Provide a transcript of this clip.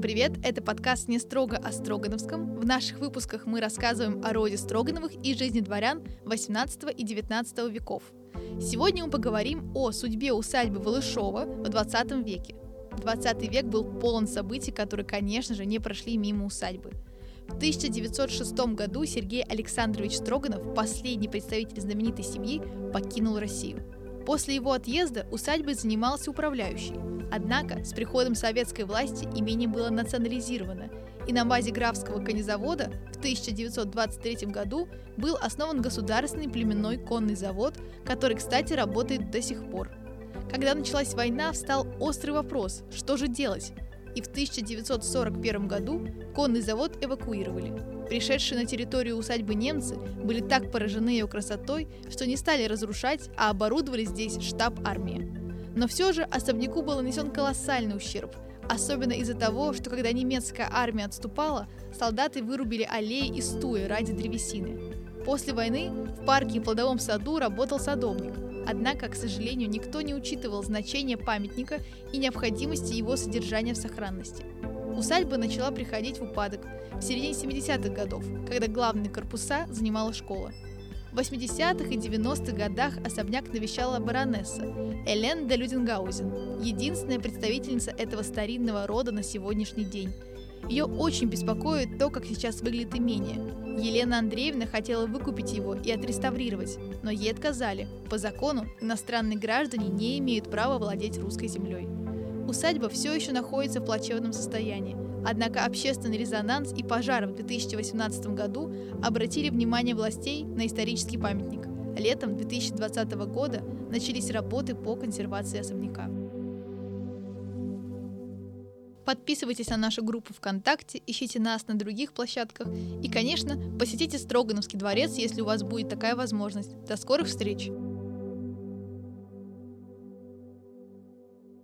привет! Это подкаст «Не строго о Строгановском». В наших выпусках мы рассказываем о роде Строгановых и жизни дворян 18 и 19 веков. Сегодня мы поговорим о судьбе усадьбы Волышова в 20 веке. 20 век был полон событий, которые, конечно же, не прошли мимо усадьбы. В 1906 году Сергей Александрович Строганов, последний представитель знаменитой семьи, покинул Россию. После его отъезда усадьбой занимался управляющий. Однако с приходом советской власти имение было национализировано, и на базе графского конезавода в 1923 году был основан государственный племенной конный завод, который, кстати, работает до сих пор. Когда началась война, встал острый вопрос, что же делать? И в 1941 году конный завод эвакуировали. Пришедшие на территорию усадьбы немцы были так поражены ее красотой, что не стали разрушать, а оборудовали здесь штаб армии. Но все же особняку был нанесен колоссальный ущерб, особенно из-за того, что когда немецкая армия отступала, солдаты вырубили аллеи и стуи ради древесины. После войны в парке и плодовом саду работал садовник, однако, к сожалению, никто не учитывал значение памятника и необходимости его содержания в сохранности. Усадьба начала приходить в упадок в середине 70-х годов, когда главные корпуса занимала школа. В 80-х и 90-х годах особняк навещала баронесса Элен де Люденгаузен, единственная представительница этого старинного рода на сегодняшний день. Ее очень беспокоит то, как сейчас выглядит имение. Елена Андреевна хотела выкупить его и отреставрировать, но ей отказали. По закону иностранные граждане не имеют права владеть русской землей. Усадьба все еще находится в плачевном состоянии, однако общественный резонанс и пожар в 2018 году обратили внимание властей на исторический памятник. Летом 2020 года начались работы по консервации особняка. Подписывайтесь на нашу группу ВКонтакте, ищите нас на других площадках и, конечно, посетите Строгановский дворец, если у вас будет такая возможность. До скорых встреч!